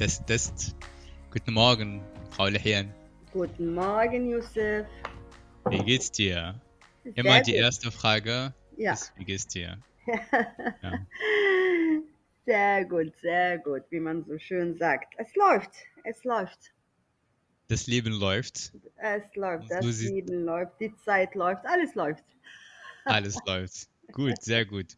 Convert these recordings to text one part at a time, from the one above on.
Test, Test. Guten Morgen, Frau Lehian. Guten Morgen, Yusuf. Wie geht's dir? Sehr Immer die gut. erste Frage Ja. ist, wie geht's dir? Ja. Sehr gut, sehr gut, wie man so schön sagt. Es läuft, es läuft, Das Leben läuft, es läuft, das Leben läuft, die Zeit läuft, alles läuft. alles läuft. Gut, sehr gut.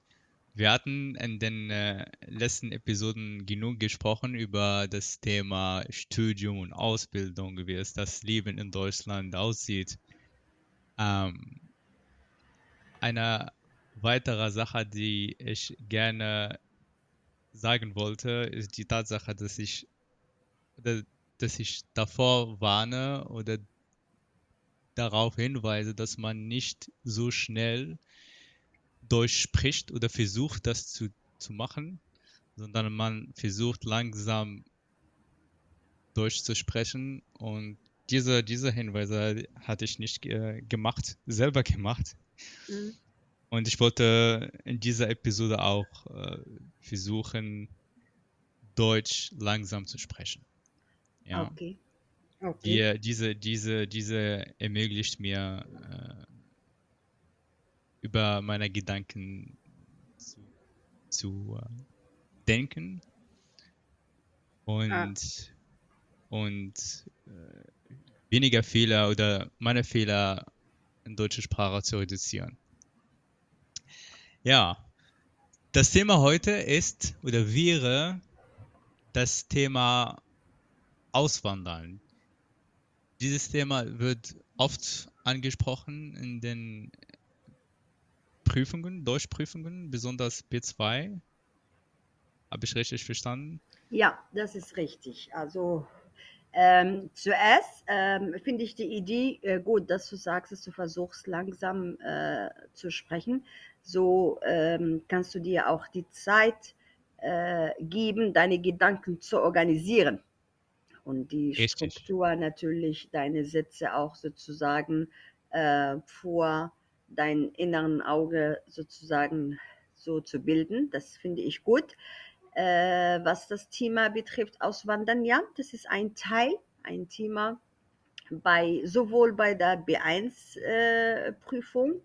Wir hatten in den äh, letzten Episoden genug gesprochen über das Thema Studium und Ausbildung, wie es das Leben in Deutschland aussieht. Ähm, eine weitere Sache, die ich gerne sagen wollte, ist die Tatsache, dass ich, dass ich davor warne oder darauf hinweise, dass man nicht so schnell durchspricht oder versucht, das zu, zu machen, sondern man versucht langsam durchzusprechen und diese, diese Hinweise hatte ich nicht äh, gemacht, selber gemacht. Mhm. Und ich wollte in dieser Episode auch äh, versuchen, Deutsch langsam zu sprechen. Ja. Okay, okay. Die, diese, diese, diese ermöglicht mir, äh, über meine Gedanken zu, zu äh, denken und, Ah. und äh, weniger Fehler oder meine Fehler in deutscher Sprache zu reduzieren. Ja, das Thema heute ist oder wäre das Thema Auswandern. Dieses Thema wird oft angesprochen in den Prüfungen, Deutschprüfungen, besonders B2. Habe ich richtig verstanden? Ja, das ist richtig. Also ähm, zuerst ähm, finde ich die Idee äh, gut, dass du sagst, dass du versuchst langsam äh, zu sprechen. So ähm, kannst du dir auch die Zeit äh, geben, deine Gedanken zu organisieren und die Richtig. Struktur natürlich, deine Sätze auch sozusagen äh, vor dein inneren Auge sozusagen so zu bilden. Das finde ich gut. Äh, was das Thema betrifft, Auswandern, ja, das ist ein Teil, ein Thema bei sowohl bei der B1-Prüfung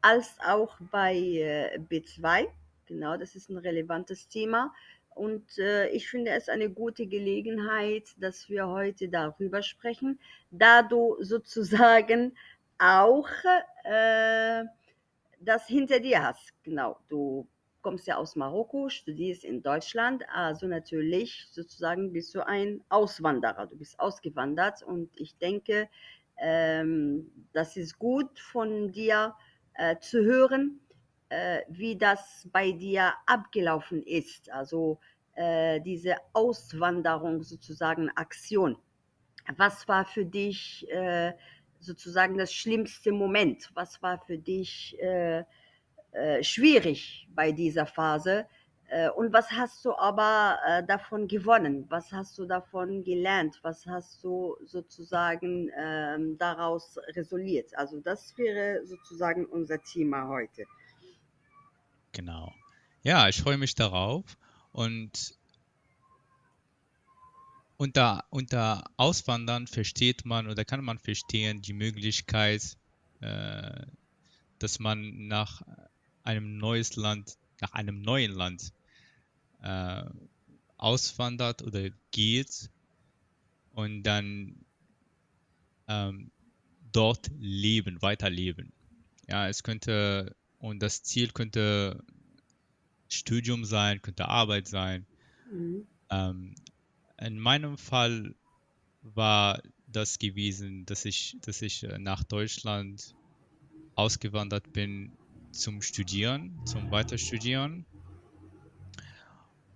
als auch bei äh, B2. Genau, das ist ein relevantes Thema. Und äh, ich finde es eine gute Gelegenheit, dass wir heute darüber sprechen, da du sozusagen auch äh, das hinter dir hast. Genau, du kommst ja aus Marokko, studierst in Deutschland, also natürlich sozusagen bist du ein Auswanderer, du bist ausgewandert und ich denke, ähm, das ist gut von dir äh, zu hören, äh, wie das bei dir abgelaufen ist, also äh, diese Auswanderung sozusagen Aktion. Was war für dich äh, sozusagen das schlimmste Moment? Was war für dich äh, äh, schwierig bei dieser Phase? Äh, und was hast du aber äh, davon gewonnen? Was hast du davon gelernt? Was hast du sozusagen ähm, daraus resoliert? Also das wäre sozusagen unser Thema heute. Genau. Ja, ich freue mich darauf. Und unter, unter Auswandern versteht man oder kann man verstehen die Möglichkeit, äh, dass man nach einem neues Land, nach einem neuen Land äh, auswandert oder geht und dann ähm, dort leben, weiterleben. Ja, es könnte, und das Ziel könnte Studium sein, könnte Arbeit sein. Mhm. Ähm, in meinem Fall war das gewesen, dass ich, dass ich äh, nach Deutschland ausgewandert bin zum Studieren, zum Weiterstudieren.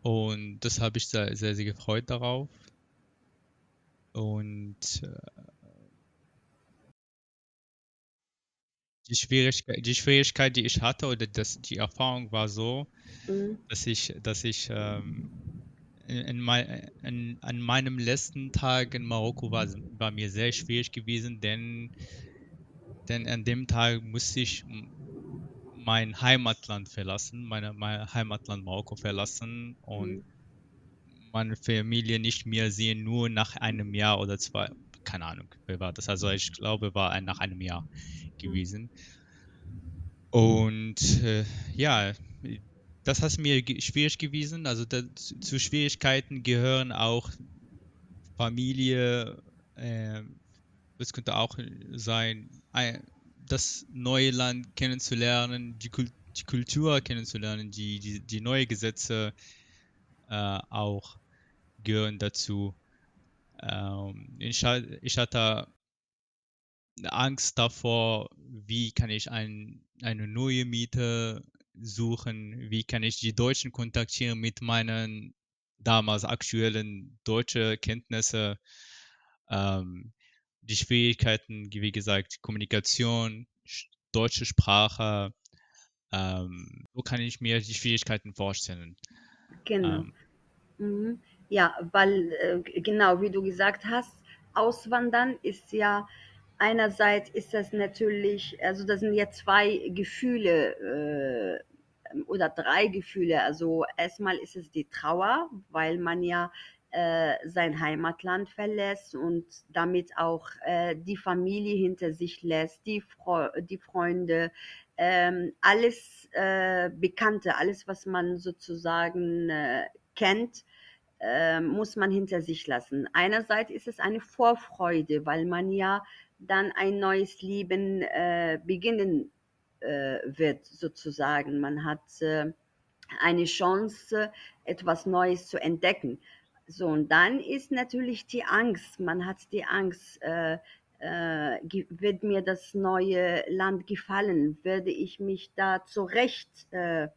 Und das habe ich sehr, sehr, sehr gefreut darauf. Und äh, die Schwierigkeit, die Schwierigkeit, die ich hatte, oder das, die Erfahrung war so, Mhm. dass ich, dass ich ähm, in, in, an meinem letzten Tag in Marokko war, war mir sehr schwierig gewesen, denn, denn an dem Tag musste ich mein Heimatland verlassen, meine, mein Heimatland Marokko verlassen und Mhm. meine Familie nicht mehr sehen, nur nach einem Jahr oder zwei, keine Ahnung, wer war das? Also ich glaube, war nach einem Jahr gewesen. Und äh, ja, das hat mir schwierig gewesen. Also das, zu Schwierigkeiten gehören auch Familie, äh, es könnte auch sein, das neue Land kennenzulernen, die, Kult die Kultur kennenzulernen, die, die, die neue Gesetze äh, auch gehören dazu. Ähm, ich, ich, hatte Angst davor, wie kann ich ein, eine neue Miete suchen, wie kann ich die Deutschen kontaktieren mit meinen damals aktuellen deutschen Kenntnissen, ähm, die Schwierigkeiten, wie gesagt, Kommunikation, deutsche Sprache, ähm, so kann ich mir die Schwierigkeiten vorstellen. Genau. Ähm, mhm. Ja, weil äh, genau wie du gesagt hast, Auswandern ist ja einerseits ist das natürlich, also das sind ja zwei Gefühle äh, oder drei Gefühle. Also erstmal ist es die Trauer, weil man ja äh, sein Heimatland verlässt und damit auch äh, die Familie hinter sich lässt, die, Fre die Freunde, ähm, alles äh, Bekannte, alles, was man sozusagen äh, kennt, äh, muss man hinter sich lassen. Einerseits ist es eine Vorfreude, weil man ja dann ein neues Leben äh, beginnen äh, wird, sozusagen. Man hat äh, eine Chance, etwas Neues zu entdecken. So, und dann ist natürlich die Angst. Man hat die Angst, äh, äh, wird mir das neue Land gefallen? Werde ich mich da zurecht äh,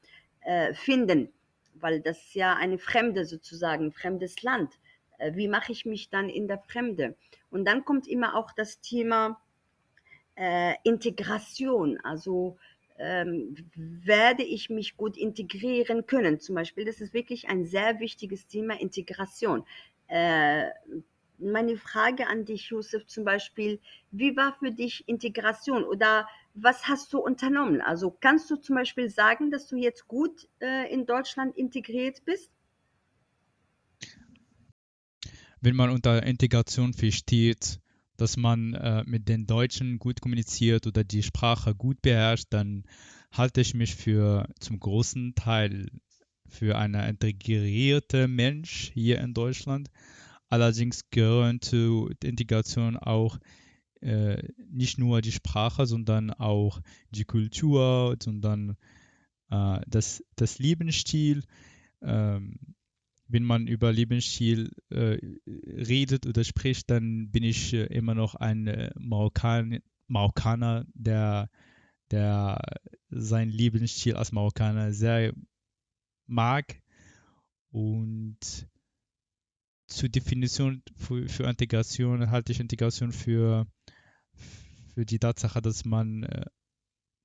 finden? Weil das ja eine Fremde sozusagen, fremdes Land. Äh, wie mache ich mich dann in der Fremde? Und dann kommt immer auch das Thema äh, Integration. Also ähm, werde ich mich gut integrieren können? Zum Beispiel, das ist wirklich ein sehr wichtiges Thema, Integration. Äh, meine Frage an dich, Josef, zum Beispiel, wie war für dich Integration oder was hast du unternommen? Also kannst du zum Beispiel sagen, dass du jetzt gut äh, in Deutschland integriert bist? Wenn man unter Integration versteht, dass man äh, mit den Deutschen gut kommuniziert oder die Sprache gut beherrscht, dann halte ich mich für zum großen Teil für eine integrierte Mensch hier in Deutschland. Allerdings gehören zur Integration auch äh, nicht nur die Sprache, sondern auch die Kultur, sondern äh, das, das Lebensstil. Ähm, wenn man über Lebensstil äh, redet oder spricht, dann bin ich äh, immer noch ein äh, Marokkan Marokkaner, der, der seinen Lebensstil als Marokkaner sehr mag und zur Definition für, für, Integration halte ich Integration für, für die Tatsache, dass man äh,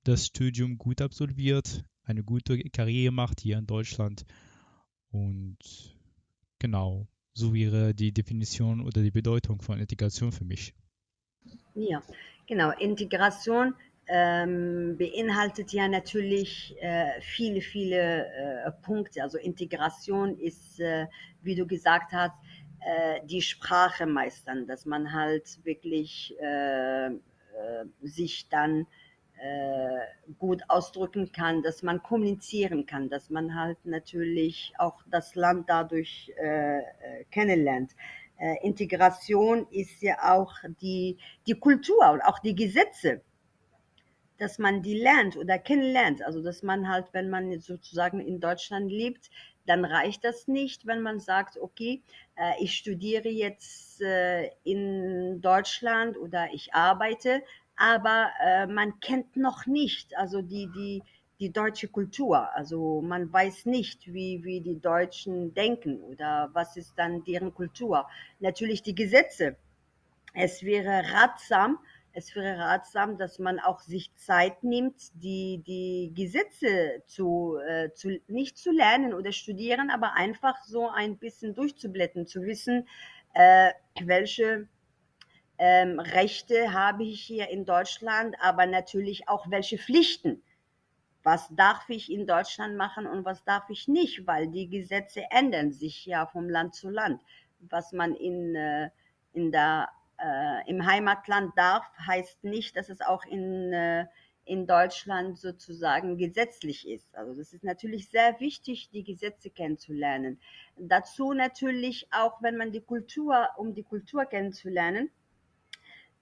das Studium gut absolviert, eine gute Karriere macht hier in Deutschland. Und genau, so wäre die Definition oder die Bedeutung von Integration für mich. Ja, genau. Integration ähm, beinhaltet ja natürlich äh, viele, viele äh, Punkte. Also Integration ist, äh, wie du gesagt hast, äh, die Sprache meistern, dass man halt wirklich äh, äh, sich dann gut ausdrücken kann, dass man kommunizieren kann, dass man halt natürlich auch das Land dadurch kennenlernt. Integration ist ja auch die, die Kultur und auch die Gesetze dass man die lernt oder kennenlernt. Also dass man halt, wenn man sozusagen in Deutschland lebt, dann reicht das nicht, wenn man sagt, okay, äh, ich studiere jetzt äh, in Deutschland oder ich arbeite, aber äh, man kennt noch nicht, also die, die, die deutsche Kultur. Also man weiß nicht, wie, wie die Deutschen denken oder was ist dann deren Kultur. Natürlich die Gesetze. Es wäre ratsam, es wäre ratsam, dass man auch sich Zeit nimmt, die, die Gesetze zu, äh, zu, nicht zu lernen oder studieren, aber einfach so ein bisschen durchzublättern, zu wissen, äh, welche ähm, Rechte habe ich hier in Deutschland, aber natürlich auch welche Pflichten. was darf ich in Deutschland machen und was darf ich nicht, weil die Gesetze ändern sich ja vom Land zu Land. Was man in, äh, in der, äh, im Heimatland darf, heißt nicht, dass es auch in, äh, in Deutschland sozusagen gesetzlich ist. Also das ist natürlich sehr wichtig, die Gesetze kennenzulernen. Dazu natürlich auch, wenn man die Kultur, um die Kultur kennenzulernen,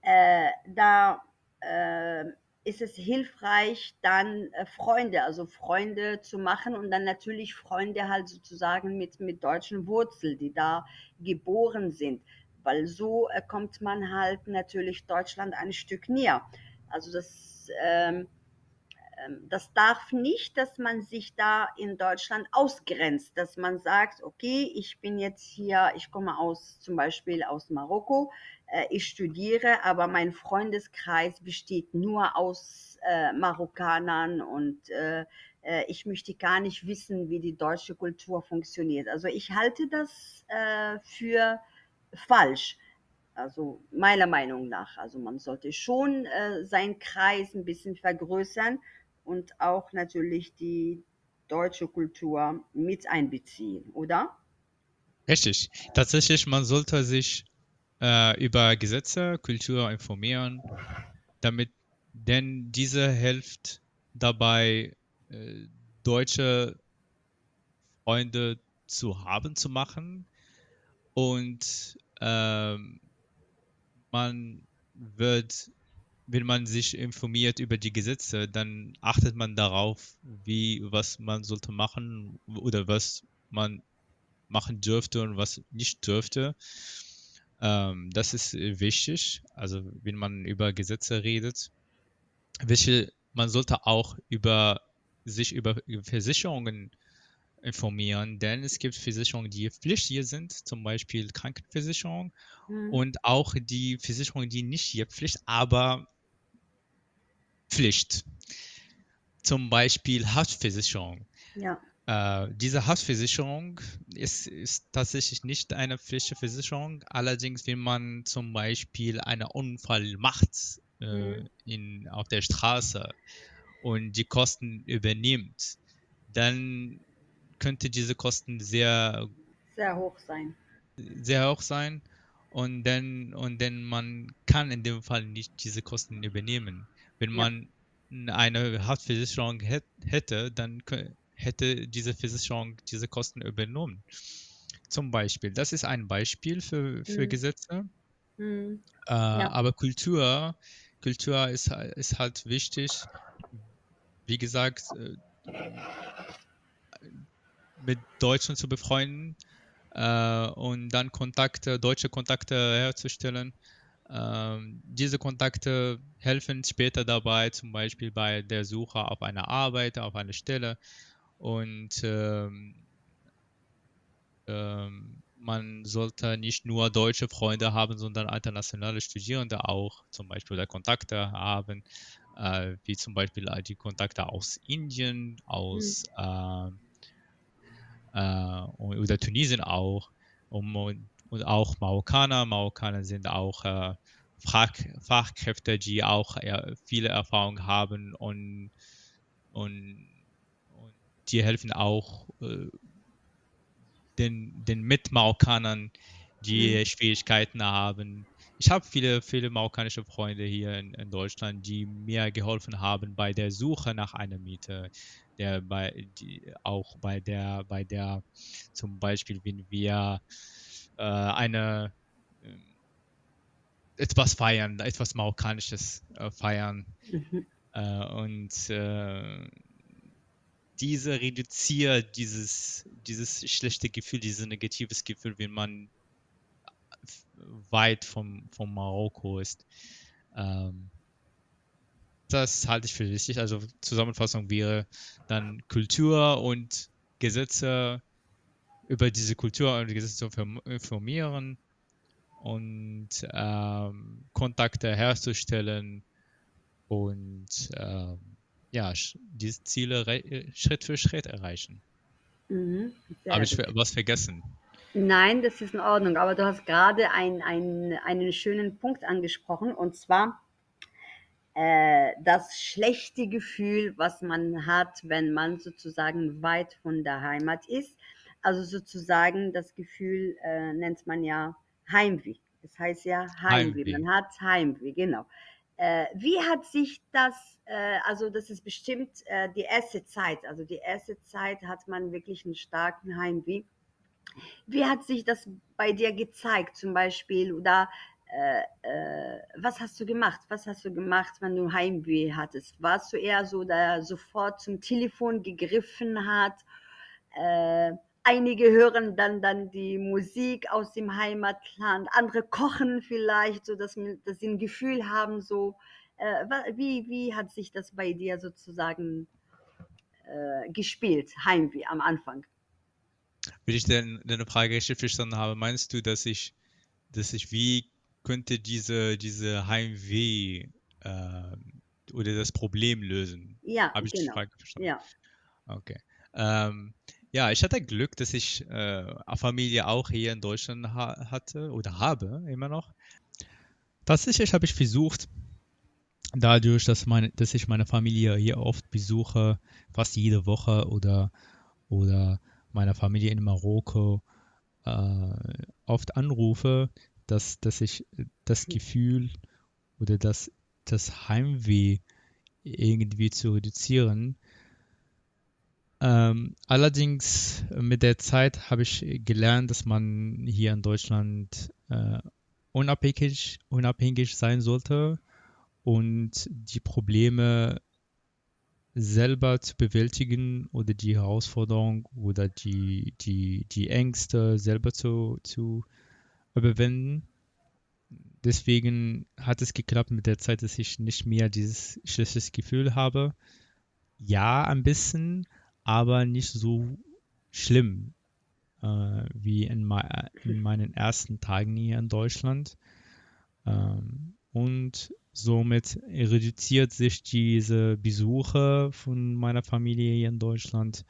äh, da äh, ist es hilfreich, dann äh, Freunde, also Freunde zu machen und dann natürlich Freunde halt sozusagen mit, mit deutschen Wurzeln, die da geboren sind, weil so äh, kommt man halt natürlich Deutschland ein Stück näher. Also das, ähm, ähm, das darf nicht, dass man sich da in Deutschland ausgrenzt, dass man sagt, okay, ich bin jetzt hier, ich komme aus zum Beispiel aus Marokko, ich studiere, aber mein Freundeskreis besteht nur aus äh, Marokkanern und äh, äh, ich möchte gar nicht wissen, wie die deutsche Kultur funktioniert. Also ich halte das äh, für falsch. Also meiner Meinung nach. Also man sollte schon äh, seinen Kreis ein bisschen vergrößern und auch natürlich die deutsche Kultur mit einbeziehen, oder? Richtig. Tatsächlich, man sollte sich äh, über Gesetze, Kultur informieren, damit denn diese hilft dabei, äh, deutsche Freunde zu haben, zu machen und ähm, man wird wenn man sich informiert über die Gesetze, dann achtet man darauf, wie, was man sollte machen oder was man machen dürfte und was nicht dürfte. Ähm, das ist wichtig, also wenn man über Gesetze redet. Welche, man sollte auch über sich über Versicherungen informieren, denn es gibt Versicherungen, die pflichtig sind, zum Beispiel Krankenversicherung mhm. und auch die Versicherungen, die nicht hier Pflicht, aber Pflicht. Zum Beispiel Haftversicherung. Ja. Äh, diese Haftversicherung ist, ist, tatsächlich nicht eine Pflichtversicherung. Allerdings, wenn man zum Beispiel einen Unfall macht äh, mhm. in, auf der Straße und die Kosten übernimmt, dann könnte diese Kosten sehr, sehr hoch sein. Sehr hoch sein und dann, und dann man kann in dem Fall nicht diese Kosten übernehmen. Wenn ja. man eine Haftversicherung hätte, dann hätte diese Versicherung diese Kosten übernommen. Zum Beispiel. Das ist ein Beispiel für, für mhm. Gesetze. Mhm. Äh, ja. Aber Kultur, Kultur ist, ist halt wichtig. Wie gesagt, äh, mit Deutschen zu befreunden äh, und dann Kontakte, deutsche Kontakte herzustellen. Ähm, diese Kontakte helfen später dabei, zum Beispiel bei der Suche auf eine Arbeit, auf eine Stelle. Und ähm, ähm, man sollte nicht nur deutsche Freunde haben, sondern internationale Studierende auch, zum Beispiel der Kontakte haben, äh, wie zum Beispiel die Kontakte aus Indien, aus mhm. äh, äh, oder Tunesien auch, um und auch Marokkaner. Marokkaner sind auch äh, Fach, Fachkräfte, die auch äh, viele Erfahrung haben und, und, und die helfen auch äh, den, den Mitmarokkanern, die mhm. Schwierigkeiten haben. Ich habe viele, viele marokkanische Freunde hier in, in, Deutschland, die mir geholfen haben bei der Suche nach einer Miete. Der bei, die, auch bei der, bei der, zum Beispiel, wenn wir äh, eine äh, etwas feiern, etwas Marokkanisches äh, feiern. Mhm. Äh, und äh, diese reduziert dieses, dieses schlechte Gefühl, dieses negatives Gefühl, wenn man weit vom, vom Marokko ist. Ähm, das halte ich für wichtig. Also Zusammenfassung wäre dann Kultur und Gesetze über diese Kultur und Gesetze zu informieren und ähm, Kontakte herzustellen und ähm, ja, diese Ziele Schritt für Schritt erreichen. Mhm, Habe ich was vergessen? Nein, das ist in Ordnung, aber du hast gerade ein, ein, einen schönen Punkt angesprochen und zwar äh, das schlechte Gefühl, was man hat, wenn man sozusagen weit von der Heimat ist. Also sozusagen das Gefühl äh, nennt man ja Heimweh. Das heißt ja Heimweh. Heimweh. Man hat Heimweh, genau. Äh, wie hat sich das, äh, also das ist bestimmt äh, die erste Zeit, also die erste Zeit hat man wirklich einen starken Heimweh. Wie hat sich das bei dir gezeigt, zum Beispiel, oder äh, was hast du gemacht? Was hast du gemacht, wenn du Heimweh hattest? Warst du eher so, der sofort zum Telefon gegriffen hat? Äh, einige hören dann, dann die Musik aus dem Heimatland, andere kochen vielleicht, so dass, man- dass sie ein Gefühl haben, so. Äh, wa- wie, wie hat sich das bei dir sozusagen äh, gespielt, Heimweh am Anfang? Wenn ich denn deine Frage richtig verstanden habe, meinst du, dass ich, dass ich, wie könnte diese, diese Heimweh äh, oder das Problem lösen? Ja, Habe ich die genau. Frage verstanden? Ja. Okay. Ähm, ja, ich hatte Glück, dass ich äh, eine Familie auch hier in Deutschland ha hatte oder habe immer noch. Tatsächlich habe ich versucht, dadurch, dass, meine, dass ich meine Familie hier oft besuche, fast jede Woche oder, oder meine Familie in Marokko äh, oft anrufe, dass, dass ich das Gefühl oder das, das Heimweh irgendwie zu reduzieren. Ähm, allerdings äh, mit der Zeit habe ich gelernt, dass man hier in Deutschland äh, unabhängig, unabhängig sein sollte und die Probleme selber zu bewältigen oder die Herausforderung oder die, die, die Ängste selber zu, zu überwinden. Deswegen hat es geklappt mit der Zeit, dass ich nicht mehr dieses schlechtes Gefühl habe. Ja, ein bisschen, aber nicht so schlimm äh, wie in, in meinen ersten Tagen hier in Deutschland. Ähm, und somit reduziert sich diese Besuche von meiner Familie hier in Deutschland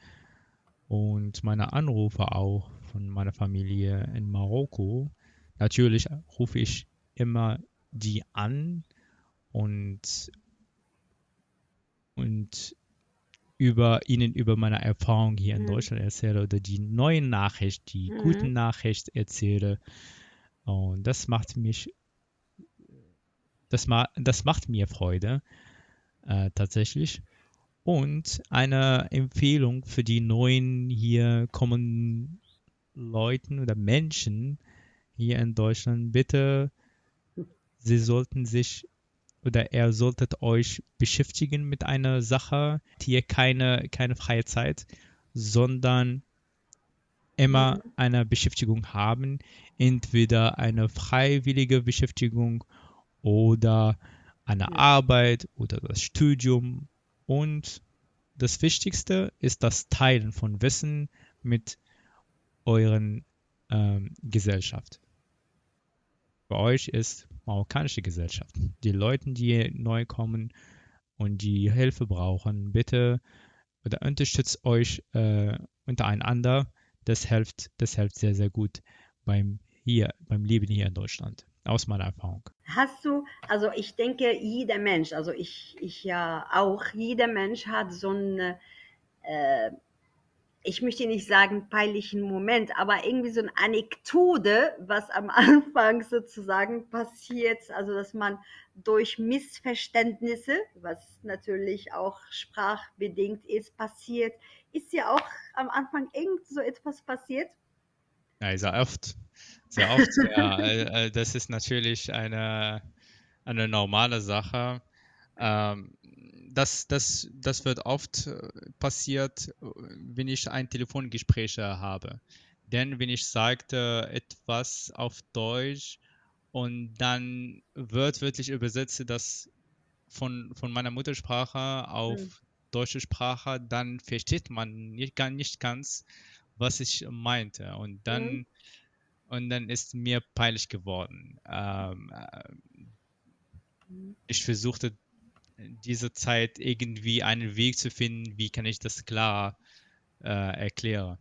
und meine Anrufe auch von meiner Familie in Marokko. Natürlich rufe ich immer die an und, und über ihnen über meine Erfahrung hier in Mhm. Deutschland erzähle oder die neuen Nachricht, die Mhm. guten Nachricht erzähle. Und das macht mich, das, ma das macht mir Freude, äh, tatsächlich. Und eine Empfehlung für die neuen hier kommenden Leuten oder Menschen hier in Deutschland, bitte, sie sollten sich oder ihr solltet euch beschäftigen mit einer Sache, hier keine, keine freie Zeit, sondern immer eine Beschäftigung haben, entweder eine freiwillige Beschäftigung oder eine Ja. Arbeit oder das Studium. Und das Wichtigste ist das Teilen von Wissen mit euren ähm, Gesellschaft. Bei euch ist marokkanische Gesellschaft. Die Leute, die neu kommen und die Hilfe brauchen, bitte unterstützt euch äh, untereinander. Das hilft, das hilft sehr, sehr gut beim hier, beim Leben hier in Deutschland. Aus meiner Erfahrung. Hast du, also ich denke, jeder Mensch, also ich, ich ja auch, jeder Mensch hat so einen, äh, ich möchte nicht sagen peinlichen Moment, aber irgendwie so eine Anekdote, was am Anfang sozusagen passiert, also dass man durch Missverständnisse, was natürlich auch sprachbedingt ist, passiert. Ist ja auch am Anfang irgend so etwas passiert? Ja, sehr oft. Sehr oft, ja. Äh, äh, Das ist natürlich eine, eine normale Sache. Ähm, das, das, das wird oft äh, passiert, äh, wenn ich ein Telefongespräch habe. Denn wenn ich sagte etwas auf Deutsch und dann wird wirklich übersetzt das von, von meiner Muttersprache auf Hm. deutsche Sprache, dann versteht man nicht, gar nicht ganz, was ich meinte. Und Mhm. dann, und dann ist mir peinlich geworden. Ähm, äh, Mhm. ich versuchte diese Zeit irgendwie einen Weg zu finden, wie kann ich das klar äh, erklären.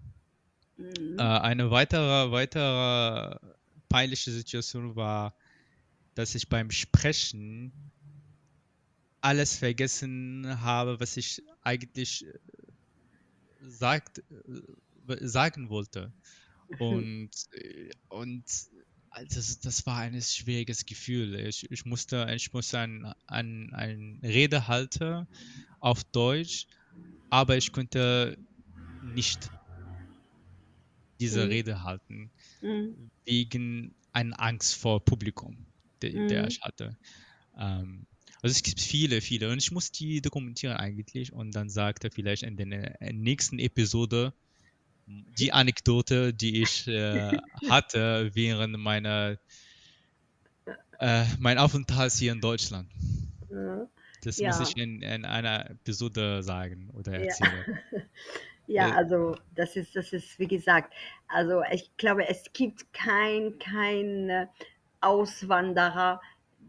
Äh, Mhm. eine weitere, weitere peinliche Situation war, dass ich beim Sprechen alles vergessen habe, was ich eigentlich äh, sagt, äh, sagen wollte. Und, äh, und das, das war ein schwieriges Gefühl. Ich, ich musste, ich musste ein, ein, ein Rede halten auf Deutsch, aber ich konnte nicht diese Mhm. Rede halten, Mhm. wegen einer Angst vor Publikum, der, der Mhm. ich hatte. Ähm, also es gibt viele, viele und ich muss die dokumentieren eigentlich und dann sagt er vielleicht in der nächsten Episode die Anekdote, die ich äh, hatte während meiner äh, mein Aufenthalt hier in Deutschland. Ja. Das Ja. muss ich in, in einer Episode sagen oder Ja. erzählen. Ja, Äh, also das ist, das ist, wie gesagt, also ich glaube, es gibt kein, kein äh, Auswanderer,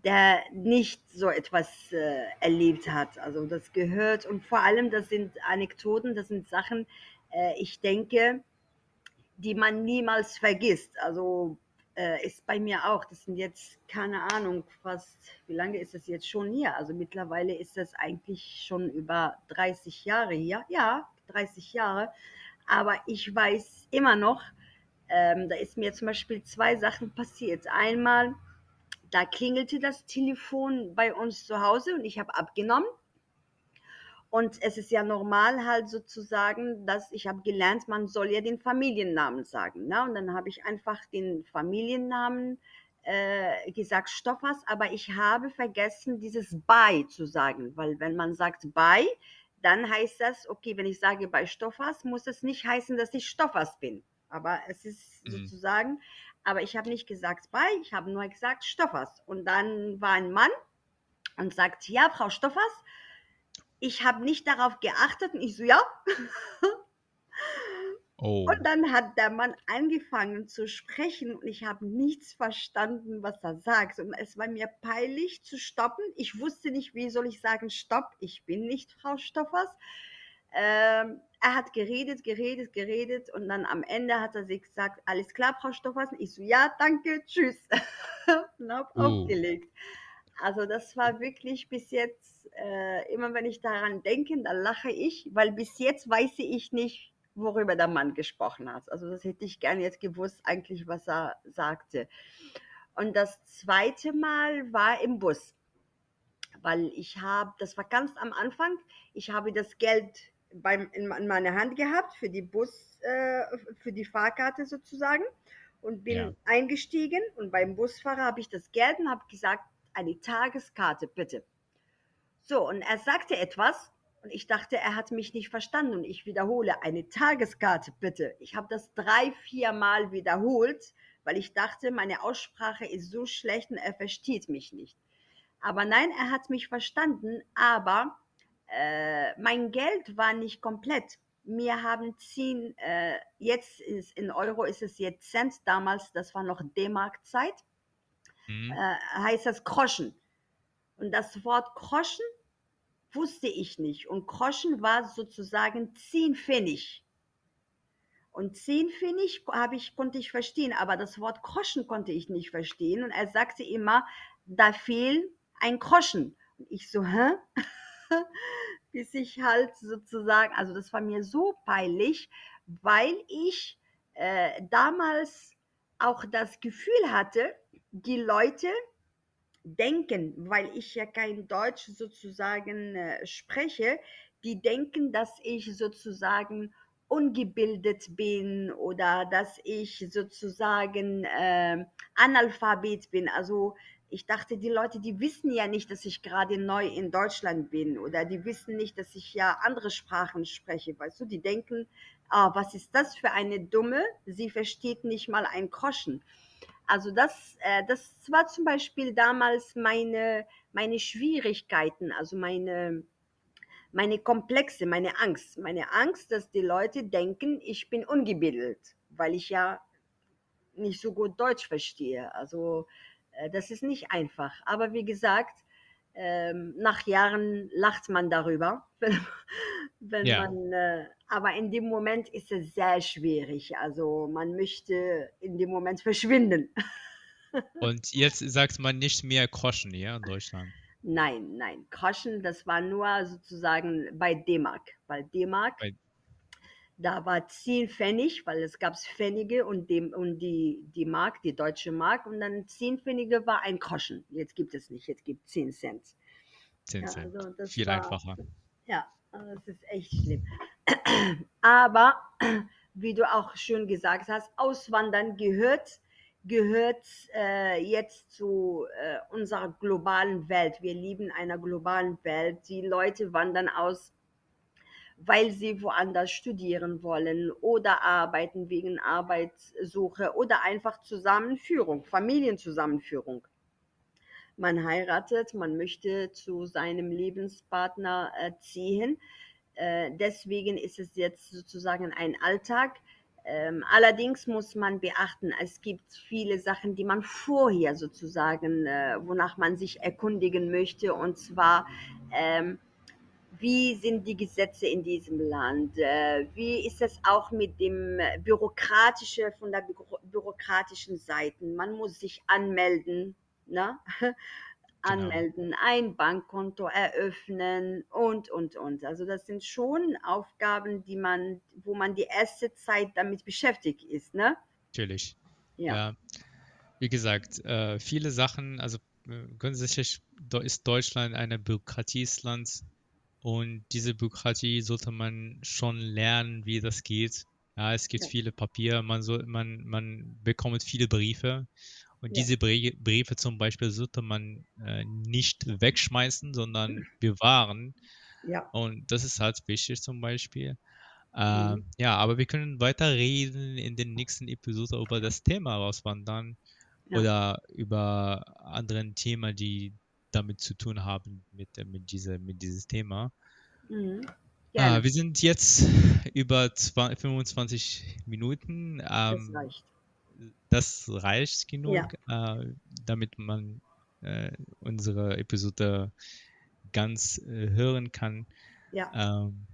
der nicht so etwas äh, erlebt hat. Also das gehört und vor allem, das sind Anekdoten, das sind Sachen, ich denke, die man niemals vergisst. Also äh, ist bei mir auch. Das sind jetzt, keine Ahnung, fast, wie lange ist es jetzt schon hier? Also mittlerweile ist es eigentlich schon über 30 Jahre hier. Ja, 30 Jahre. Aber ich weiß immer noch, ähm, da ist mir zum Beispiel zwei Sachen passiert. Einmal, da klingelte das Telefon bei uns zu Hause und ich habe abgenommen. Und es ist ja normal halt sozusagen, dass ich habe gelernt, man soll ja den Familiennamen sagen. Ne? Und dann habe ich einfach den Familiennamen äh, gesagt, Stoffers, aber ich habe vergessen, dieses bei zu sagen, weil wenn man sagt bei, dann heißt das, okay, wenn ich sage bei Stoffers, muss es nicht heißen, dass ich Stoffers bin. Aber es ist Mhm. sozusagen, aber ich habe nicht gesagt bei, ich habe nur gesagt Stoffers. Und dann war ein Mann und sagt, ja, Frau Stoffers, ich habe nicht darauf geachtet und ich so, ja. oh, Und dann hat der Mann angefangen zu sprechen und ich habe nichts verstanden, was er sagt. Und es war mir peinlich zu stoppen. Ich wusste nicht, wie soll ich sagen, stopp, ich bin nicht Frau Stoffers. Ähm, er hat geredet, geredet, geredet und dann am Ende hat er sich gesagt, alles klar, Frau Stoffers. Und ich so, ja, danke, tschüss. und habe Oh. aufgelegt. Also das war wirklich bis jetzt, äh, immer wenn ich daran denke, dann lache ich, weil bis jetzt weiß ich nicht, worüber der Mann gesprochen hat. Also das hätte ich gerne jetzt gewusst, eigentlich, was er sagte. Und das zweite Mal war im Bus, weil ich habe, das war ganz am Anfang, ich habe das Geld beim, in, in meiner Hand gehabt für die Bus, äh, für die Fahrkarte sozusagen und bin Ja. eingestiegen und beim Busfahrer habe ich das Geld und habe gesagt, eine Tageskarte bitte. So, und er sagte etwas und ich dachte, er hat mich nicht verstanden und ich wiederhole, eine Tageskarte bitte. Ich habe das drei, vier Mal wiederholt, weil ich dachte, meine Aussprache ist so schlecht und er versteht mich nicht. Aber nein, er hat mich verstanden, aber äh, mein Geld war nicht komplett. Mir haben 10, äh, jetzt ist in Euro ist es jetzt Cent, damals, das war noch D-Mark-Zeit, hm, äh, heißt das Groschen. Und das Wort Groschen wusste ich nicht. Und Groschen war sozusagen 10 Pfennig. Und 10 Pfennig habe ich, konnte ich verstehen, aber das Wort Groschen konnte ich nicht verstehen. Und er sagte immer, da fehlt ein Groschen. Und ich so, hä? Bis ich halt sozusagen, also das war mir so peinlich, weil ich äh, damals auch das Gefühl hatte, die Leute denken, weil ich ja kein Deutsch sozusagen äh, spreche, die denken, dass ich sozusagen ungebildet bin oder dass ich sozusagen äh, Analphabet bin. Also ich dachte, die Leute, die wissen ja nicht, dass ich gerade neu in Deutschland bin oder die wissen nicht, dass ich ja andere Sprachen spreche. Weißt du, die denken, ah, was ist das für eine Dumme? Sie versteht nicht mal ein Groschen. Also das, äh, das war zum Beispiel damals meine, meine Schwierigkeiten, also meine, meine Komplexe, meine Angst. Meine Angst, dass die Leute denken, ich bin ungebildet, weil ich ja nicht so gut Deutsch verstehe. Also äh, das ist nicht einfach. Aber wie gesagt, ähm, nach Jahren lacht man darüber, wenn, wenn Ja. man, äh, aber in dem Moment ist es sehr schwierig. Also man möchte in dem Moment verschwinden. Und jetzt sagt man nicht mehr Groschen, ja, in Deutschland. Nein, nein. Groschen, das war nur sozusagen bei D-Mark. Weil D-Mark, Bei- da war 10 Pfennig, weil es gab Pfennige und, dem, und die, die Mark, die deutsche Mark. Und dann 10 Pfennige war ein Groschen. Jetzt gibt es nicht, jetzt gibt es 10 Cent. 10 Ja, Cent. also das Viel war- einfacher. Ja, also das ist echt schlimm. Aber wie du auch schön gesagt hast, Auswandern gehört, gehört äh, jetzt zu äh, unserer globalen Welt. Wir leben in einer globalen Welt. Die Leute wandern aus, weil sie woanders studieren wollen oder arbeiten wegen Arbeitssuche oder einfach Zusammenführung, Familienzusammenführung. Man heiratet, man möchte zu seinem Lebenspartner äh, ziehen. Äh, deswegen ist es jetzt sozusagen ein Alltag. Ähm, allerdings muss man beachten, es gibt viele Sachen, die man vorher sozusagen, äh, wonach man sich erkundigen möchte. Und zwar, ähm, wie sind die Gesetze in diesem Land? Äh, wie ist es auch mit dem bürokratische, von der büro bürokratischen Seite? Man muss sich anmelden, ne? anmelden, ein Bankkonto eröffnen und, und, und. Also das sind schon Aufgaben, die man, wo man die erste Zeit damit beschäftigt ist, ne? Natürlich. Ja, Ja, wie gesagt, äh, viele Sachen, also äh, grundsätzlich ist Deutschland ein Bürokratiesland und diese Bürokratie sollte man schon lernen, wie das geht. Ja, es gibt Ja. viele Papiere, man soll, man, man bekommt viele Briefe und Ja. diese Brie- Briefe zum Beispiel sollte man äh, nicht wegschmeißen, sondern bewahren. ja, Und das ist halt wichtig zum Beispiel. Mhm. Ähm, ja, aber wir können weiter reden in den nächsten Episoden über das Thema Auswandern Ja. oder über anderen Themen, die damit zu tun haben mit, mit, dieser, mit dieses Thema. mhm. Ah, wir sind jetzt über 20, 25 Minuten. das Ähm, reicht. das reicht genug, äh, damit man äh, unsere Episode ganz äh, hören kann. Ja, Ähm,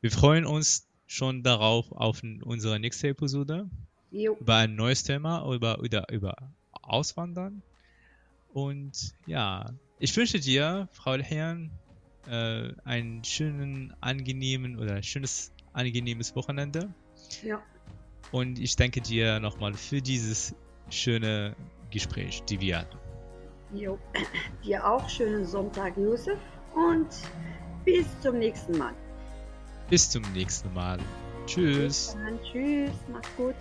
wir freuen uns schon darauf, auf unsere nächste Episode jo, über ein neues Thema, über, über, über Auswandern. Und ja, ich wünsche dir, Frau Herrn, äh, einen schönen, angenehmen oder schönes, angenehmes Wochenende. ja, Und ich danke dir nochmal für dieses schöne Gespräch, die wir hatten. jo. Dir auch schönen Sonntag, Josef, und bis zum nächsten Mal. Bis zum nächsten Mal. Tschüss. Dann, tschüss, mach's gut.